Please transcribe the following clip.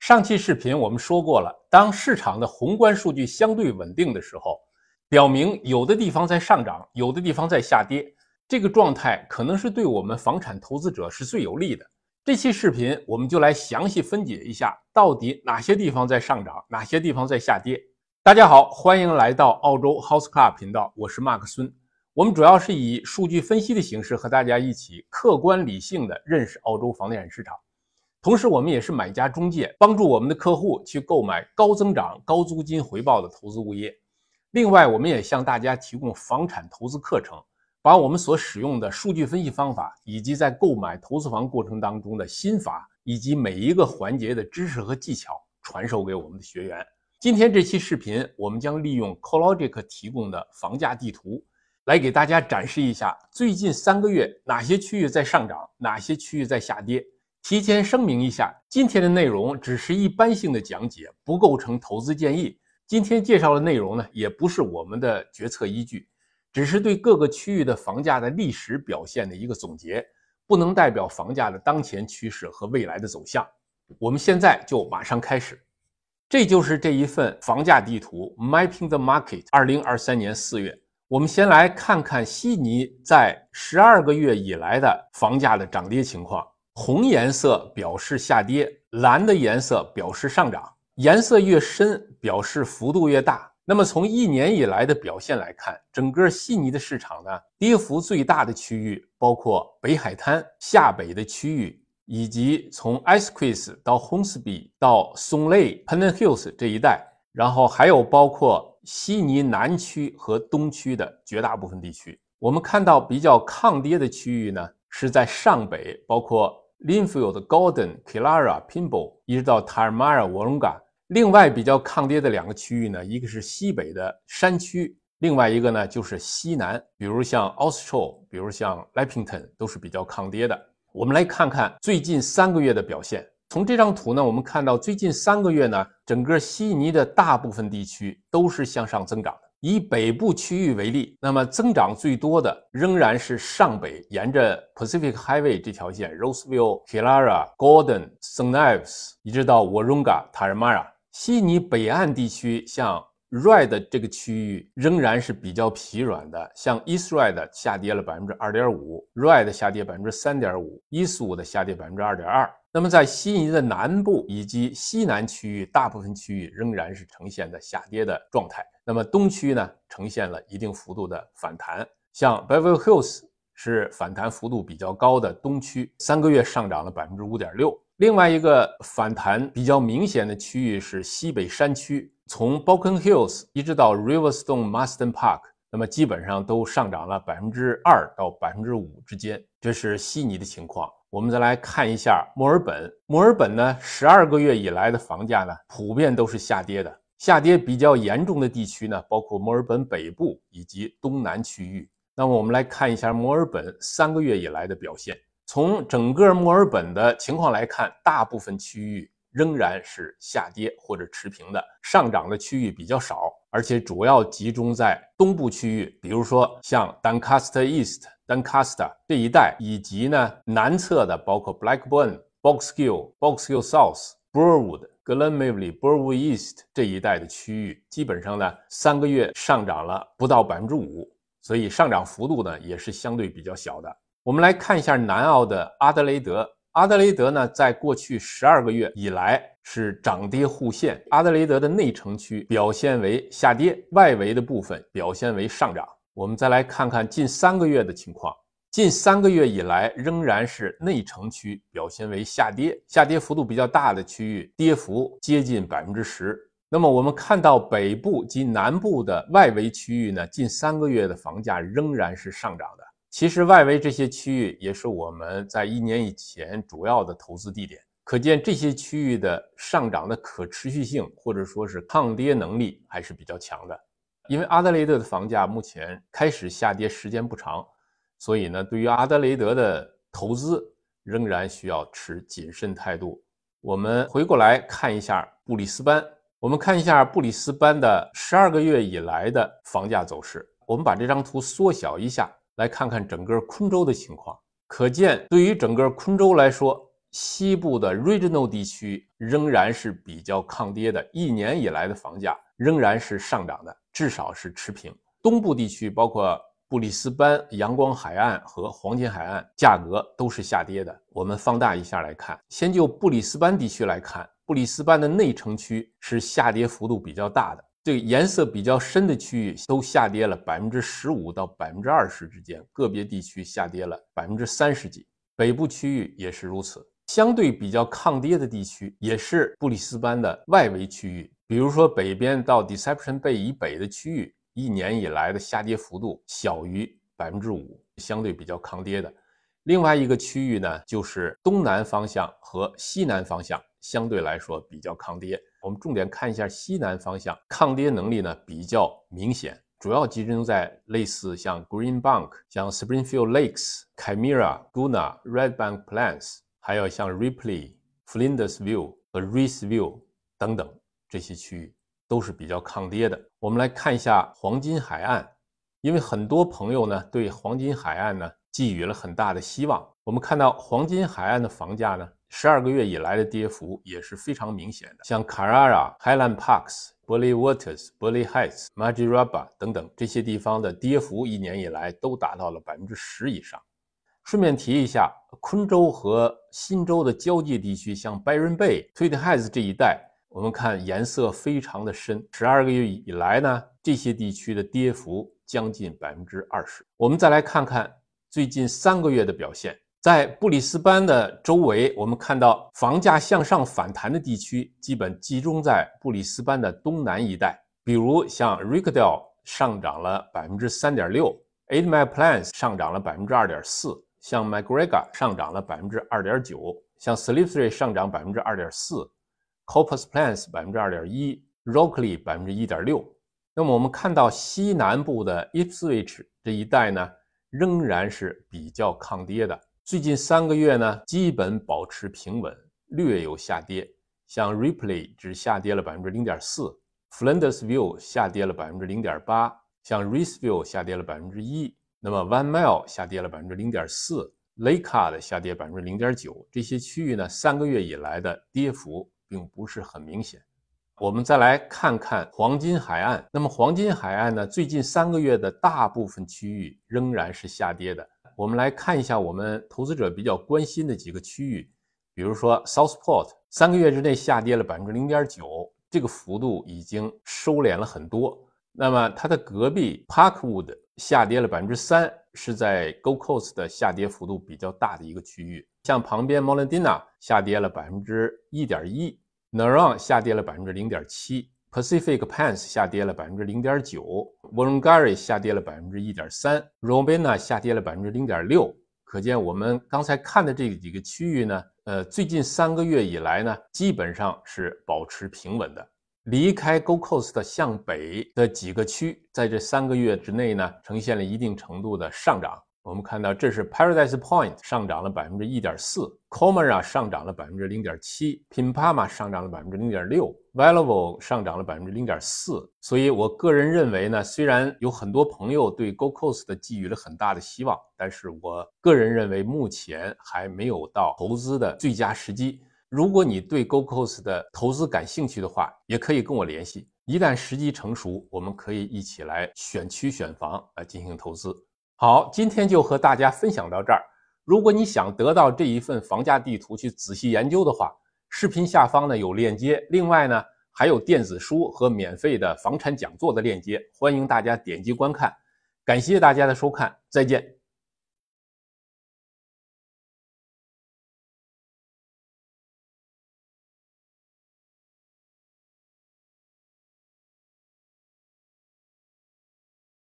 上期视频我们说过了，当市场的宏观数据相对稳定的时候，表明有的地方在上涨，有的地方在下跌，这个状态可能是对我们房产投资者是最有利的。这期视频我们就来详细分解一下，到底哪些地方在上涨，哪些地方在下跌。大家好，欢迎来到澳洲 House Club 频道，我是马克孙。我们主要是以数据分析的形式和大家一起客观理性的认识澳洲房地产市场。同时，我们也是买家中介，帮助我们的客户去购买高增长、高租金回报的投资物业。另外，我们也向大家提供房产投资课程，把我们所使用的数据分析方法，以及在购买投资房过程当中的心法，以及每一个环节的知识和技巧传授给我们的学员。今天这期视频，我们将利用 CoLogic 提供的房价地图，来给大家展示一下最近三个月哪些区域在上涨，哪些区域在下跌。提前声明一下，今天的内容只是一般性的讲解，不构成投资建议。今天介绍的内容呢，也不是我们的决策依据，只是对各个区域的房价的历史表现的一个总结，不能代表房价的当前趋势和未来的走向。我们现在就马上开始，这就是这一份房价地图，Mapping the Market。二零二三年四月，我们先来看看悉尼在十二个月以来的房价的涨跌情况。红颜色表示下跌，蓝的颜色表示上涨。颜色越深，表示幅度越大。那么从一年以来的表现来看，整个悉尼的市场呢，跌幅最大的区域包括北海滩下北的区域，以及从 Ice Quays 到 Hornsby 到 Song Lay、Pennant Hills 这一带，然后还有包括悉尼南区和东区的绝大部分地区。我们看到比较抗跌的区域呢，是在上北，包括。Linfield、Golden、Killara、p i m b l e 一直到 Tarmara、Wonga。另外比较抗跌的两个区域呢，一个是西北的山区，另外一个呢就是西南，比如像 Austral，比如像 Leppington 都是比较抗跌的。我们来看看最近三个月的表现。从这张图呢，我们看到最近三个月呢，整个悉尼的大部分地区都是向上增长的。以北部区域为例，那么增长最多的仍然是上北，沿着 Pacific Highway 这条线，Roseville、k i l a r a、Gordon、St. Ives，一直到 Waronga、Tarmara。悉尼北岸地区，像 Red 这个区域仍然是比较疲软的，像 East Red 下跌了百分之二点五，Red 下跌百分之三点五，Eastwood 下跌百分之二点二。那么在悉尼的南部以及西南区域，大部分区域仍然是呈现的下跌的状态。那么东区呢，呈现了一定幅度的反弹，像 Beverly Hills 是反弹幅度比较高的东区，三个月上涨了百分之五点六。另外一个反弹比较明显的区域是西北山区，从 Balkan Hills 一直到 Riverstone Marston Park，那么基本上都上涨了百分之二到百分之五之间。这是悉尼的情况。我们再来看一下墨尔本，墨尔本呢，十二个月以来的房价呢，普遍都是下跌的。下跌比较严重的地区呢，包括墨尔本北部以及东南区域。那么我们来看一下墨尔本三个月以来的表现。从整个墨尔本的情况来看，大部分区域仍然是下跌或者持平的，上涨的区域比较少，而且主要集中在东部区域，比如说像 Doncaster East、Doncaster 这一带，以及呢南侧的包括 Blackburn、Box Hill、Box Hill South、Burwood。格伦梅利、b u r w o o East 这一带的区域，基本上呢三个月上涨了不到百分之五，所以上涨幅度呢也是相对比较小的。我们来看一下南澳的阿德雷德。阿德雷德呢，在过去十二个月以来是涨跌互现。阿德雷德的内城区表现为下跌，外围的部分表现为上涨。我们再来看看近三个月的情况。近三个月以来，仍然是内城区表现为下跌，下跌幅度比较大的区域，跌幅接近百分之十。那么我们看到北部及南部的外围区域呢，近三个月的房价仍然是上涨的。其实外围这些区域也是我们在一年以前主要的投资地点，可见这些区域的上涨的可持续性或者说是抗跌能力还是比较强的。因为阿德雷德的房价目前开始下跌时间不长。所以呢，对于阿德雷德的投资仍然需要持谨慎态度。我们回过来看一下布里斯班，我们看一下布里斯班的十二个月以来的房价走势。我们把这张图缩小一下，来看看整个昆州的情况。可见，对于整个昆州来说，西部的 regional 地区仍然是比较抗跌的，一年以来的房价仍然是上涨的，至少是持平。东部地区包括布里斯班、阳光海岸和黄金海岸，价格都是下跌的。我们放大一下来看，先就布里斯班地区来看，布里斯班的内城区是下跌幅度比较大的，这个颜色比较深的区域都下跌了百分之十五到百分之二十之间，个别地区下跌了百分之三十几。北部区域也是如此。相对比较抗跌的地区，也是布里斯班的外围区域，比如说北边到 Deception Bay 以北的区域，一年以来的下跌幅度小于百分之五，相对比较抗跌的。另外一个区域呢，就是东南方向和西南方向，相对来说比较抗跌。我们重点看一下西南方向，抗跌能力呢比较明显，主要集中在类似像 Greenbank、像 Springfield Lakes、Chimera、Guna、Red Bank Plains。还有像 Ripley、Flinders View 和 Reese View 等等这些区域都是比较抗跌的。我们来看一下黄金海岸，因为很多朋友呢对黄金海岸呢寄予了很大的希望。我们看到黄金海岸的房价呢，十二个月以来的跌幅也是非常明显的。像 Carrara、Highland Parks、b u l l y Waters、b u l l y Heights、Majiraba 等等这些地方的跌幅，一年以来都达到了百分之十以上。顺便提一下，昆州和新州的交界地区，像 Byron Bay、Tweed Heads 这一带，我们看颜色非常的深。十二个月以来呢，这些地区的跌幅将近百分之二十。我们再来看看最近三个月的表现，在布里斯班的周围，我们看到房价向上反弹的地区，基本集中在布里斯班的东南一带，比如像 r i c k d a l e 上涨了百分之三点六，Eight Mile Plains 上涨了百分之二点四。像 McGregor 上涨了百分之二点九，像 Slippery 上涨百分之二点四，Corpus Plains 百分之二点一，Rockley 百分之一点六。那么我们看到西南部的 Ipswich 这一带呢，仍然是比较抗跌的。最近三个月呢，基本保持平稳，略有下跌。像 Ripley 只下跌了百分之零点四，Flinders View 下跌了百分之零点八，像 Reesville 下跌了百分之一。那么，One Mile 下跌了百分之零点四，Lakecard 下跌百分之零点九，这些区域呢，三个月以来的跌幅并不是很明显。我们再来看看黄金海岸。那么，黄金海岸呢，最近三个月的大部分区域仍然是下跌的。我们来看一下我们投资者比较关心的几个区域，比如说 Southport，三个月之内下跌了百分之零点九，这个幅度已经收敛了很多。那么，它的隔壁 Parkwood。下跌了百分之三，是在 Go Coast 的下跌幅度比较大的一个区域。像旁边 Molendina 下跌了百分之一点一 n a r a n 下跌了百分之零点七，Pacific p a n s 下跌了百分之零点九 w o l l o n g a r y 下跌了百分之一点三，Robina 下跌了百分之零点六。可见我们刚才看的这几个区域呢，呃，最近三个月以来呢，基本上是保持平稳的。离开 Go Coast 向北的几个区，在这三个月之内呢，呈现了一定程度的上涨。我们看到，这是 Paradise Point 上涨了百分之一点四，Comera 上涨了百分之零点七，Pimpama 上涨了百分之零点六 v a l u a b l e 上涨了百分之零点四。所以我个人认为呢，虽然有很多朋友对 Gold Coast 寄予了很大的希望，但是我个人认为目前还没有到投资的最佳时机。如果你对 GoCoS 的投资感兴趣的话，也可以跟我联系。一旦时机成熟，我们可以一起来选区选房来进行投资。好，今天就和大家分享到这儿。如果你想得到这一份房价地图去仔细研究的话，视频下方呢有链接，另外呢还有电子书和免费的房产讲座的链接，欢迎大家点击观看。感谢大家的收看，再见。